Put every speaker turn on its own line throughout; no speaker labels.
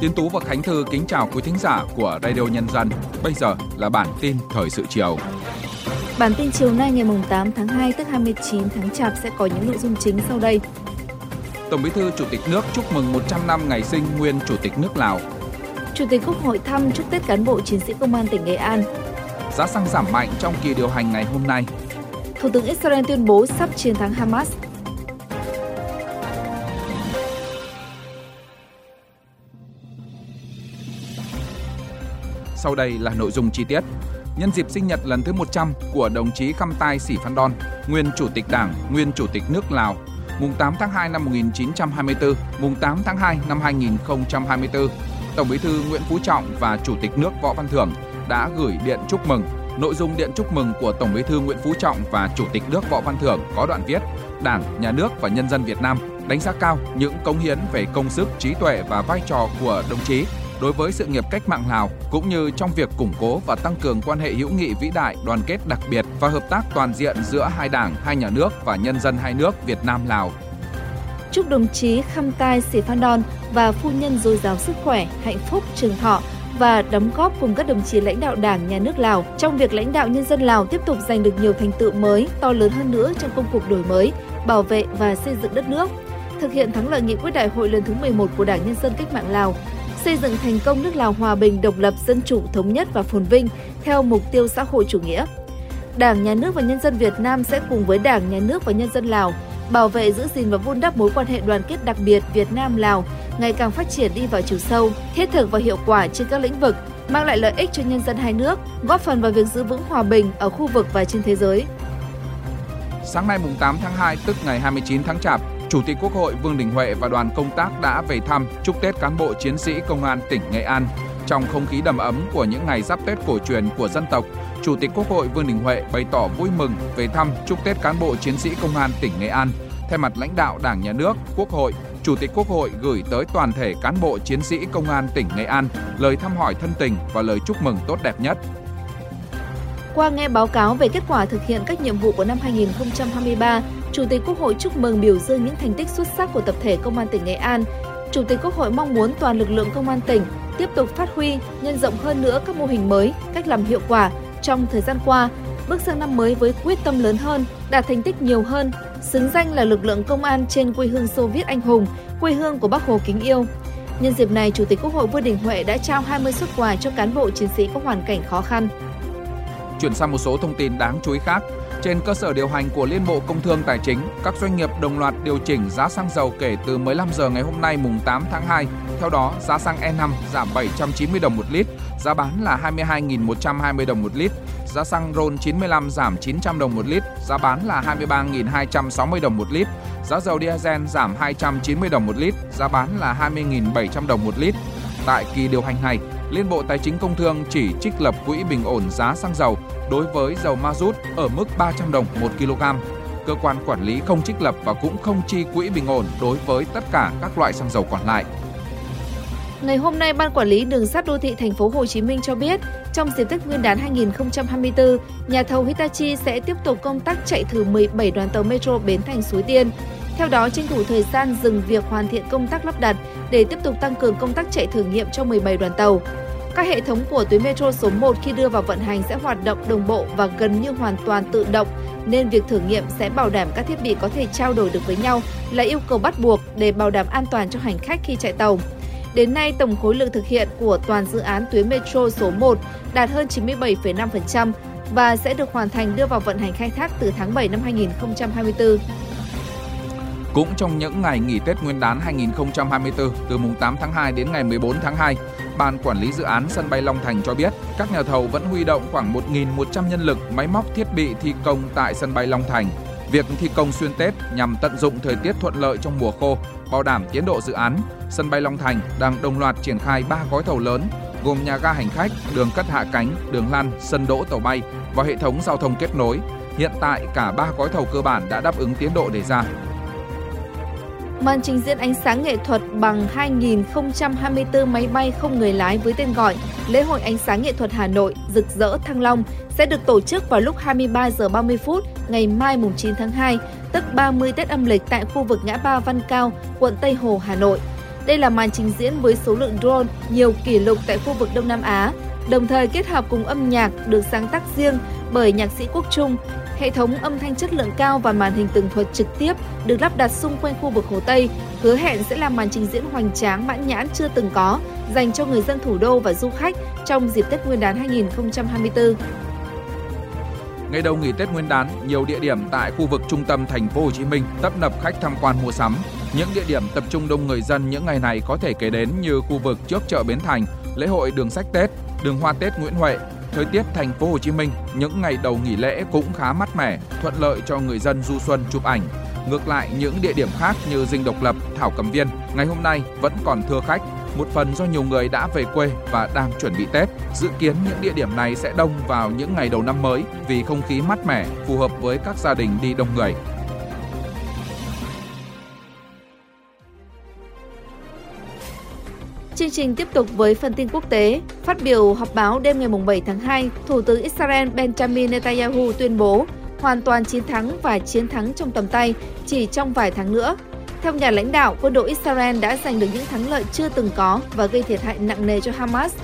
Tiến Tú và Khánh Thư kính chào quý thính giả của Radio Nhân dân. Bây giờ là bản tin thời sự chiều.
Bản tin chiều nay ngày 8 tháng 2 tức 29 tháng Chạp sẽ có những nội dung chính sau đây.
Tổng Bí thư Chủ tịch nước chúc mừng 100 năm ngày sinh nguyên Chủ tịch nước Lào.
Chủ tịch Quốc hội thăm chúc Tết cán bộ chiến sĩ công an tỉnh Nghệ An.
Giá xăng giảm mạnh trong kỳ điều hành ngày hôm nay.
Thủ tướng Israel tuyên bố sắp chiến thắng Hamas.
Sau đây là nội dung chi tiết. Nhân dịp sinh nhật lần thứ 100 của đồng chí Khăm Tai Sỉ Phan Đon, nguyên Chủ tịch Đảng, nguyên Chủ tịch nước Lào, mùng 8 tháng 2 năm 1924, mùng 8 tháng 2 năm 2024, Tổng Bí thư Nguyễn Phú Trọng và Chủ tịch nước Võ Văn Thưởng đã gửi điện chúc mừng. Nội dung điện chúc mừng của Tổng Bí thư Nguyễn Phú Trọng và Chủ tịch nước Võ Văn Thưởng có đoạn viết: Đảng, Nhà nước và nhân dân Việt Nam đánh giá cao những cống hiến về công sức, trí tuệ và vai trò của đồng chí đối với sự nghiệp cách mạng Lào cũng như trong việc củng cố và tăng cường quan hệ hữu nghị vĩ đại, đoàn kết đặc biệt và hợp tác toàn diện giữa hai đảng, hai nhà nước và nhân dân hai nước Việt Nam Lào.
Chúc đồng chí Khăm Tai Sĩ Phan Đon và phu nhân dồi dào sức khỏe, hạnh phúc, trường thọ và đóng góp cùng các đồng chí lãnh đạo Đảng, Nhà nước Lào trong việc lãnh đạo nhân dân Lào tiếp tục giành được nhiều thành tựu mới, to lớn hơn nữa trong công cuộc đổi mới, bảo vệ và xây dựng đất nước, thực hiện thắng lợi nghị quyết đại hội lần thứ 11 của Đảng Nhân dân Cách mạng Lào, xây dựng thành công nước Lào hòa bình, độc lập, dân chủ, thống nhất và phồn vinh theo mục tiêu xã hội chủ nghĩa. Đảng, Nhà nước và nhân dân Việt Nam sẽ cùng với Đảng, Nhà nước và nhân dân Lào bảo vệ, giữ gìn và vun đắp mối quan hệ đoàn kết đặc biệt Việt Nam Lào ngày càng phát triển đi vào chiều sâu, thiết thực và hiệu quả trên các lĩnh vực, mang lại lợi ích cho nhân dân hai nước, góp phần vào việc giữ vững hòa bình ở khu vực và trên thế giới.
Sáng nay mùng 8 tháng 2 tức ngày 29 tháng Chạp, Chủ tịch Quốc hội Vương Đình Huệ và đoàn công tác đã về thăm chúc Tết cán bộ chiến sĩ công an tỉnh Nghệ An. Trong không khí đầm ấm của những ngày giáp Tết cổ truyền của dân tộc, Chủ tịch Quốc hội Vương Đình Huệ bày tỏ vui mừng về thăm chúc Tết cán bộ chiến sĩ công an tỉnh Nghệ An. Thay mặt lãnh đạo Đảng, Nhà nước, Quốc hội, Chủ tịch Quốc hội gửi tới toàn thể cán bộ chiến sĩ công an tỉnh Nghệ An lời thăm hỏi thân tình và lời chúc mừng tốt đẹp nhất.
Qua nghe báo cáo về kết quả thực hiện các nhiệm vụ của năm 2023, Chủ tịch Quốc hội chúc mừng biểu dương những thành tích xuất sắc của tập thể Công an tỉnh Nghệ An. Chủ tịch Quốc hội mong muốn toàn lực lượng Công an tỉnh tiếp tục phát huy, nhân rộng hơn nữa các mô hình mới, cách làm hiệu quả trong thời gian qua, bước sang năm mới với quyết tâm lớn hơn, đạt thành tích nhiều hơn, xứng danh là lực lượng công an trên quê hương Xô Viết anh hùng, quê hương của Bác Hồ kính yêu. Nhân dịp này, Chủ tịch Quốc hội Vương Đình Huệ đã trao 20 xuất quà cho cán bộ chiến sĩ có hoàn cảnh khó khăn.
Chuyển sang một số thông tin đáng chú ý khác. Trên cơ sở điều hành của Liên Bộ Công Thương Tài chính, các doanh nghiệp đồng loạt điều chỉnh giá xăng dầu kể từ 15 giờ ngày hôm nay mùng 8 tháng 2. Theo đó, giá xăng E5 giảm 790 đồng một lít, giá bán là 22.120 đồng một lít. Giá xăng RON 95 giảm 900 đồng một lít, giá bán là 23.260 đồng một lít. Giá dầu diesel giảm 290 đồng một lít, giá bán là 20.700 đồng một lít. Tại kỳ điều hành này, Liên Bộ Tài chính Công Thương chỉ trích lập quỹ bình ổn giá xăng dầu đối với dầu ma rút ở mức 300 đồng 1 kg. Cơ quan quản lý không trích lập và cũng không chi quỹ bình ổn đối với tất cả các loại xăng dầu còn lại.
Ngày hôm nay, Ban Quản lý Đường sắt Đô thị Thành phố Hồ Chí Minh cho biết, trong dịp Tết Nguyên đán 2024, nhà thầu Hitachi sẽ tiếp tục công tác chạy thử 17 đoàn tàu metro Bến Thành Suối Tiên. Theo đó, tranh thủ thời gian dừng việc hoàn thiện công tác lắp đặt để tiếp tục tăng cường công tác chạy thử nghiệm cho 17 đoàn tàu. Các hệ thống của tuyến metro số 1 khi đưa vào vận hành sẽ hoạt động đồng bộ và gần như hoàn toàn tự động, nên việc thử nghiệm sẽ bảo đảm các thiết bị có thể trao đổi được với nhau là yêu cầu bắt buộc để bảo đảm an toàn cho hành khách khi chạy tàu. Đến nay, tổng khối lượng thực hiện của toàn dự án tuyến metro số 1 đạt hơn 97,5% và sẽ được hoàn thành đưa vào vận hành khai thác từ tháng 7 năm 2024.
Cũng trong những ngày nghỉ Tết Nguyên đán 2024 từ mùng 8 tháng 2 đến ngày 14 tháng 2, Ban Quản lý Dự án Sân bay Long Thành cho biết các nhà thầu vẫn huy động khoảng 1.100 nhân lực, máy móc thiết bị thi công tại sân bay Long Thành. Việc thi công xuyên Tết nhằm tận dụng thời tiết thuận lợi trong mùa khô, bảo đảm tiến độ dự án. Sân bay Long Thành đang đồng loạt triển khai 3 gói thầu lớn gồm nhà ga hành khách, đường cất hạ cánh, đường lăn, sân đỗ tàu bay và hệ thống giao thông kết nối. Hiện tại cả 3 gói thầu cơ bản đã đáp ứng tiến độ đề ra.
Màn trình diễn ánh sáng nghệ thuật bằng 2024 máy bay không người lái với tên gọi Lễ hội ánh sáng nghệ thuật Hà Nội rực rỡ Thăng Long sẽ được tổ chức vào lúc 23 giờ 30 phút ngày mai mùng 9 tháng 2, tức 30 Tết âm lịch tại khu vực ngã ba Văn Cao, quận Tây Hồ, Hà Nội. Đây là màn trình diễn với số lượng drone nhiều kỷ lục tại khu vực Đông Nam Á, đồng thời kết hợp cùng âm nhạc được sáng tác riêng bởi nhạc sĩ Quốc Trung. Hệ thống âm thanh chất lượng cao và màn hình tường thuật trực tiếp được lắp đặt xung quanh khu vực Hồ Tây, hứa hẹn sẽ là màn trình diễn hoành tráng mãn nhãn chưa từng có dành cho người dân thủ đô và du khách trong dịp Tết Nguyên đán 2024.
Ngày đầu nghỉ Tết Nguyên đán, nhiều địa điểm tại khu vực trung tâm thành phố Hồ Chí Minh tấp nập khách tham quan mua sắm. Những địa điểm tập trung đông người dân những ngày này có thể kể đến như khu vực trước chợ Bến Thành, lễ hội đường sách Tết, đường hoa Tết Nguyễn Huệ. Thời tiết thành phố Hồ Chí Minh những ngày đầu nghỉ lễ cũng khá mát mẻ, thuận lợi cho người dân du xuân chụp ảnh. Ngược lại, những địa điểm khác như Dinh Độc Lập, Thảo Cầm Viên ngày hôm nay vẫn còn thưa khách một phần do nhiều người đã về quê và đang chuẩn bị Tết. Dự kiến những địa điểm này sẽ đông vào những ngày đầu năm mới vì không khí mát mẻ, phù hợp với các gia đình đi đông người.
Chương trình tiếp tục với phần tin quốc tế. Phát biểu họp báo đêm ngày 7 tháng 2, Thủ tướng Israel Benjamin Netanyahu tuyên bố hoàn toàn chiến thắng và chiến thắng trong tầm tay chỉ trong vài tháng nữa. Theo nhà lãnh đạo, quân đội Israel đã giành được những thắng lợi chưa từng có và gây thiệt hại nặng nề cho Hamas.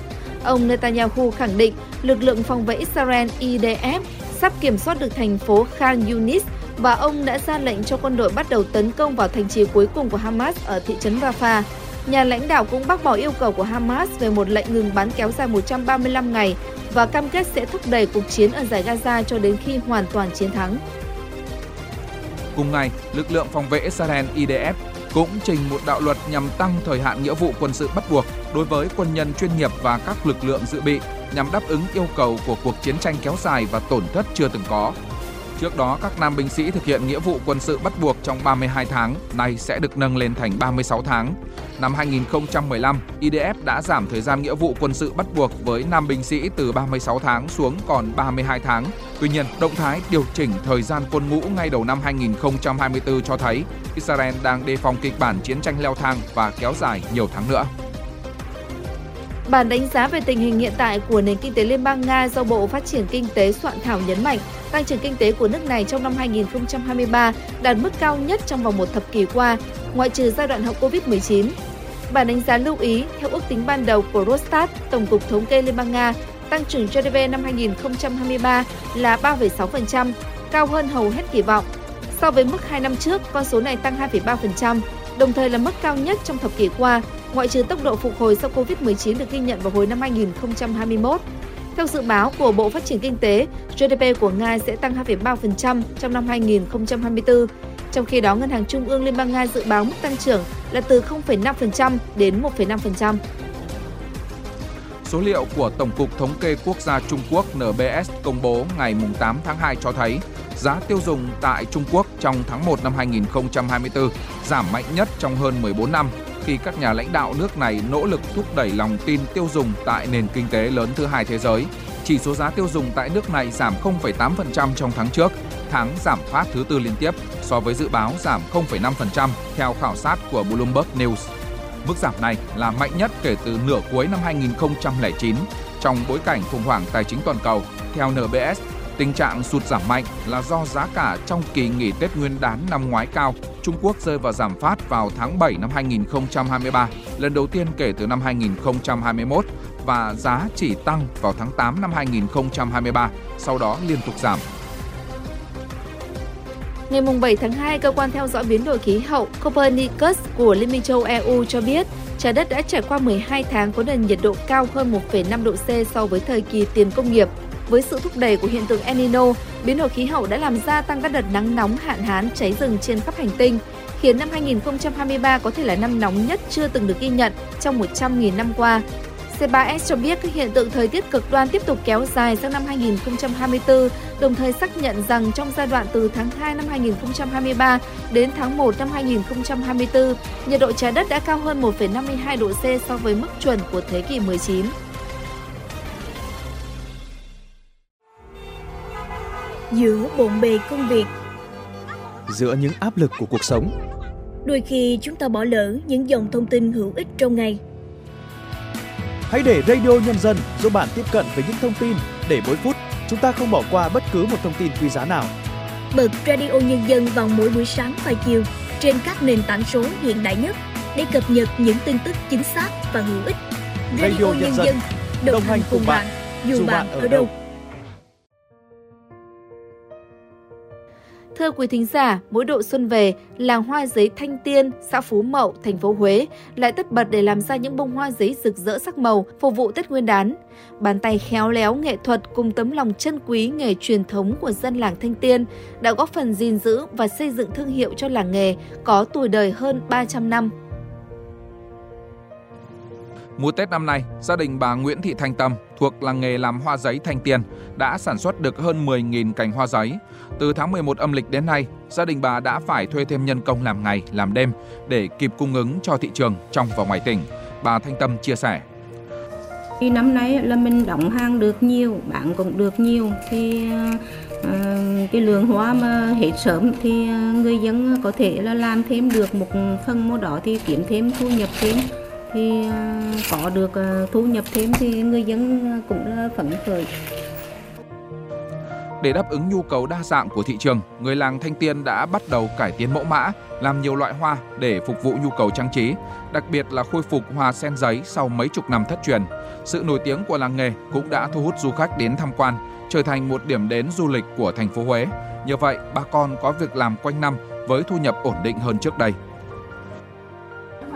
Ông Netanyahu khẳng định lực lượng phòng vệ Israel IDF sắp kiểm soát được thành phố Khan Yunis và ông đã ra lệnh cho quân đội bắt đầu tấn công vào thành trì cuối cùng của Hamas ở thị trấn Rafah. Nhà lãnh đạo cũng bác bỏ yêu cầu của Hamas về một lệnh ngừng bắn kéo dài 135 ngày và cam kết sẽ thúc đẩy cuộc chiến ở giải Gaza cho đến khi hoàn toàn chiến thắng.
Cùng ngày, lực lượng phòng vệ Israel IDF cũng trình một đạo luật nhằm tăng thời hạn nghĩa vụ quân sự bắt buộc đối với quân nhân chuyên nghiệp và các lực lượng dự bị nhằm đáp ứng yêu cầu của cuộc chiến tranh kéo dài và tổn thất chưa từng có. Trước đó, các nam binh sĩ thực hiện nghĩa vụ quân sự bắt buộc trong 32 tháng, nay sẽ được nâng lên thành 36 tháng. Năm 2015, IDF đã giảm thời gian nghĩa vụ quân sự bắt buộc với nam binh sĩ từ 36 tháng xuống còn 32 tháng. Tuy nhiên, động thái điều chỉnh thời gian quân ngũ ngay đầu năm 2024 cho thấy Israel đang đề phòng kịch bản chiến tranh leo thang và kéo dài nhiều tháng nữa.
Bản đánh giá về tình hình hiện tại của nền kinh tế Liên bang Nga do Bộ Phát triển Kinh tế soạn thảo nhấn mạnh, tăng trưởng kinh tế của nước này trong năm 2023 đạt mức cao nhất trong vòng một thập kỷ qua, ngoại trừ giai đoạn hậu Covid-19. Bản đánh giá lưu ý, theo ước tính ban đầu của Rosstat, Tổng cục Thống kê Liên bang Nga, tăng trưởng GDP năm 2023 là 3,6%, cao hơn hầu hết kỳ vọng. So với mức 2 năm trước, con số này tăng 2,3%, đồng thời là mức cao nhất trong thập kỷ qua, ngoại trừ tốc độ phục hồi sau Covid-19 được ghi nhận vào hồi năm 2021. Theo dự báo của Bộ Phát triển Kinh tế, GDP của Nga sẽ tăng 2,3% trong năm 2024. Trong khi đó, Ngân hàng Trung ương Liên bang Nga dự báo mức tăng trưởng là từ 0,5% đến 1,5%.
Số liệu của Tổng cục Thống kê Quốc gia Trung Quốc NBS công bố ngày 8 tháng 2 cho thấy giá tiêu dùng tại Trung Quốc trong tháng 1 năm 2024 giảm mạnh nhất trong hơn 14 năm khi các nhà lãnh đạo nước này nỗ lực thúc đẩy lòng tin tiêu dùng tại nền kinh tế lớn thứ hai thế giới. Chỉ số giá tiêu dùng tại nước này giảm 0,8% trong tháng trước, tháng giảm phát thứ tư liên tiếp so với dự báo giảm 0,5% theo khảo sát của Bloomberg News. Mức giảm này là mạnh nhất kể từ nửa cuối năm 2009 trong bối cảnh khủng hoảng tài chính toàn cầu. Theo NBS, tình trạng sụt giảm mạnh là do giá cả trong kỳ nghỉ Tết Nguyên đán năm ngoái cao. Trung Quốc rơi vào giảm phát vào tháng 7 năm 2023, lần đầu tiên kể từ năm 2021 và giá chỉ tăng vào tháng 8 năm 2023, sau đó liên tục giảm.
Ngày 7 tháng 2, cơ quan theo dõi biến đổi khí hậu Copernicus của Liên minh châu EU cho biết trái đất đã trải qua 12 tháng có nền nhiệt độ cao hơn 1,5 độ C so với thời kỳ tiền công nghiệp. Với sự thúc đẩy của hiện tượng El Nino, biến đổi khí hậu đã làm gia tăng các đợt nắng nóng, hạn hán, cháy rừng trên khắp hành tinh, khiến năm 2023 có thể là năm nóng nhất chưa từng được ghi nhận trong 100.000 năm qua. C3S cho biết các hiện tượng thời tiết cực đoan tiếp tục kéo dài sang năm 2024, đồng thời xác nhận rằng trong giai đoạn từ tháng 2 năm 2023 đến tháng 1 năm 2024, nhiệt độ trái đất đã cao hơn 1,52 độ C so với mức chuẩn của thế kỷ 19.
Giữa bộn bề công việc.
Giữa những áp lực của cuộc sống.
Đôi khi chúng ta bỏ lỡ những dòng thông tin hữu ích trong ngày
Hãy để Radio Nhân dân giúp bạn tiếp cận với những thông tin để mỗi phút chúng ta không bỏ qua bất cứ một thông tin quý giá nào.
Bật Radio Nhân dân vào mỗi buổi sáng và chiều trên các nền tảng số hiện đại nhất để cập nhật những tin tức chính xác và hữu ích.
Radio Nhân dân, đồng hành cùng bạn,
dù bạn ở đâu.
Thưa quý thính giả, mỗi độ xuân về, làng hoa giấy Thanh Tiên, xã Phú Mậu, thành phố Huế lại tất bật để làm ra những bông hoa giấy rực rỡ sắc màu phục vụ Tết Nguyên đán. Bàn tay khéo léo nghệ thuật cùng tấm lòng chân quý nghề truyền thống của dân làng Thanh Tiên đã góp phần gìn giữ và xây dựng thương hiệu cho làng nghề có tuổi đời hơn 300 năm.
Mùa Tết năm nay, gia đình bà Nguyễn Thị Thanh Tâm thuộc làng nghề làm hoa giấy Thanh Tiên đã sản xuất được hơn 10.000 cành hoa giấy. Từ tháng 11 âm lịch đến nay, gia đình bà đã phải thuê thêm nhân công làm ngày, làm đêm để kịp cung ứng cho thị trường trong và ngoài tỉnh. Bà Thanh Tâm chia sẻ.
Thì năm nay là mình đóng hàng được nhiều, bạn cũng được nhiều thì uh, cái lượng hoa mà hết sớm thì người dân có thể là làm thêm được một phần mua đó thì kiếm thêm thu nhập thêm thì ờ, có được ờ, thu nhập thêm thì người dân cũng phấn khởi.
Để đáp ứng nhu cầu đa dạng của thị trường, người làng Thanh Tiên đã bắt đầu cải tiến mẫu mã, làm nhiều loại hoa để phục vụ nhu cầu trang trí, đặc biệt là khôi phục hoa sen giấy sau mấy chục năm thất truyền. Sự nổi tiếng của làng nghề cũng đã thu hút du khách đến tham quan, trở thành một điểm đến du lịch của thành phố Huế. Như vậy, bà con có việc làm quanh năm với thu nhập ổn định hơn trước đây.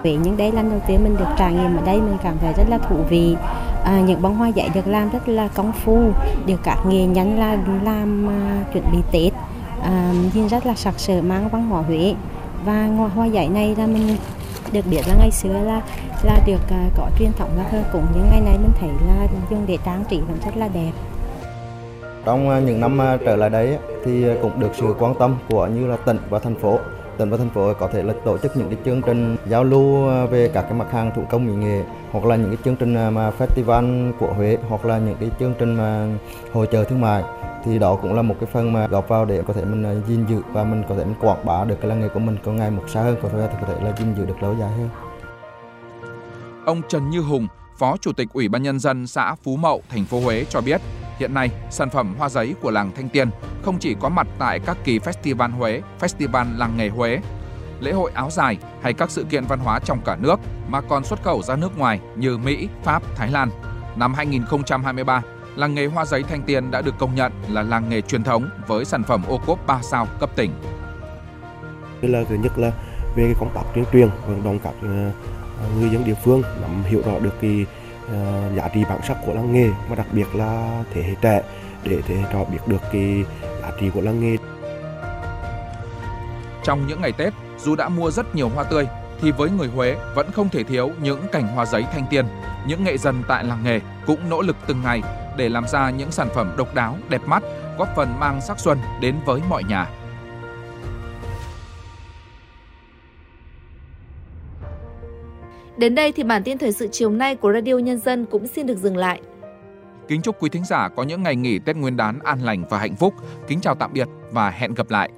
Vì những đây lần đầu tiên mình được trải nghiệm ở đây mình cảm thấy rất là thú vị. À, những bông hoa giấy được làm rất là công phu, được các nghệ nhân là làm uh, chuẩn bị Tết, à, nhìn rất là sặc sỡ mang văn hóa Huế. Và hoa, hoa giấy này là mình được biết là ngày xưa là là được uh, có truyền thống là thơ cúng nhưng ngày nay mình thấy là dùng để trang trí vẫn rất là đẹp.
Trong à, những năm trở lại đấy thì cũng được sự quan tâm của như là tỉnh và thành phố tỉnh và thành phố có thể là tổ chức những cái chương trình giao lưu à, về các cái mặt hàng thủ công mỹ nghệ hoặc là những cái chương trình à, mà festival của Huế hoặc là những cái chương trình mà hội chợ thương mại thì đó cũng là một cái phần mà góp vào để có thể mình à, gìn giữ và mình có thể mình quảng bá được cái làng nghề của mình có ngày một xa hơn có thể có thể là gìn giữ được lâu dài hơn.
Ông Trần Như Hùng, Phó Chủ tịch Ủy ban nhân dân xã Phú Mậu, thành phố Huế cho biết, hiện nay sản phẩm hoa giấy của làng Thanh Tiên không chỉ có mặt tại các kỳ festival Huế, festival làng nghề Huế, lễ hội áo dài hay các sự kiện văn hóa trong cả nước mà còn xuất khẩu ra nước ngoài như Mỹ, Pháp, Thái Lan. Năm 2023, làng nghề hoa giấy Thanh Tiên đã được công nhận là làng nghề truyền thống với sản phẩm ô cốp 3 sao cấp tỉnh.
Đây là thứ nhất là về cái công tác tuyên truyền vận động các ờ, người dân địa phương nắm hiểu rõ được cái ờ, giá trị bản sắc của làng nghề mà đặc biệt là thế hệ trẻ để thế cho biết được cái giá trị của làng nghề.
Trong những ngày Tết, dù đã mua rất nhiều hoa tươi, thì với người Huế vẫn không thể thiếu những cành hoa giấy thanh tiên. Những nghệ dân tại làng nghề cũng nỗ lực từng ngày để làm ra những sản phẩm độc đáo, đẹp mắt, góp phần mang sắc xuân đến với mọi nhà.
Đến đây thì bản tin thời sự chiều nay của Radio Nhân dân cũng xin được dừng lại.
Kính chúc quý thính giả có những ngày nghỉ Tết Nguyên đán an lành và hạnh phúc. Kính chào tạm biệt và hẹn gặp lại.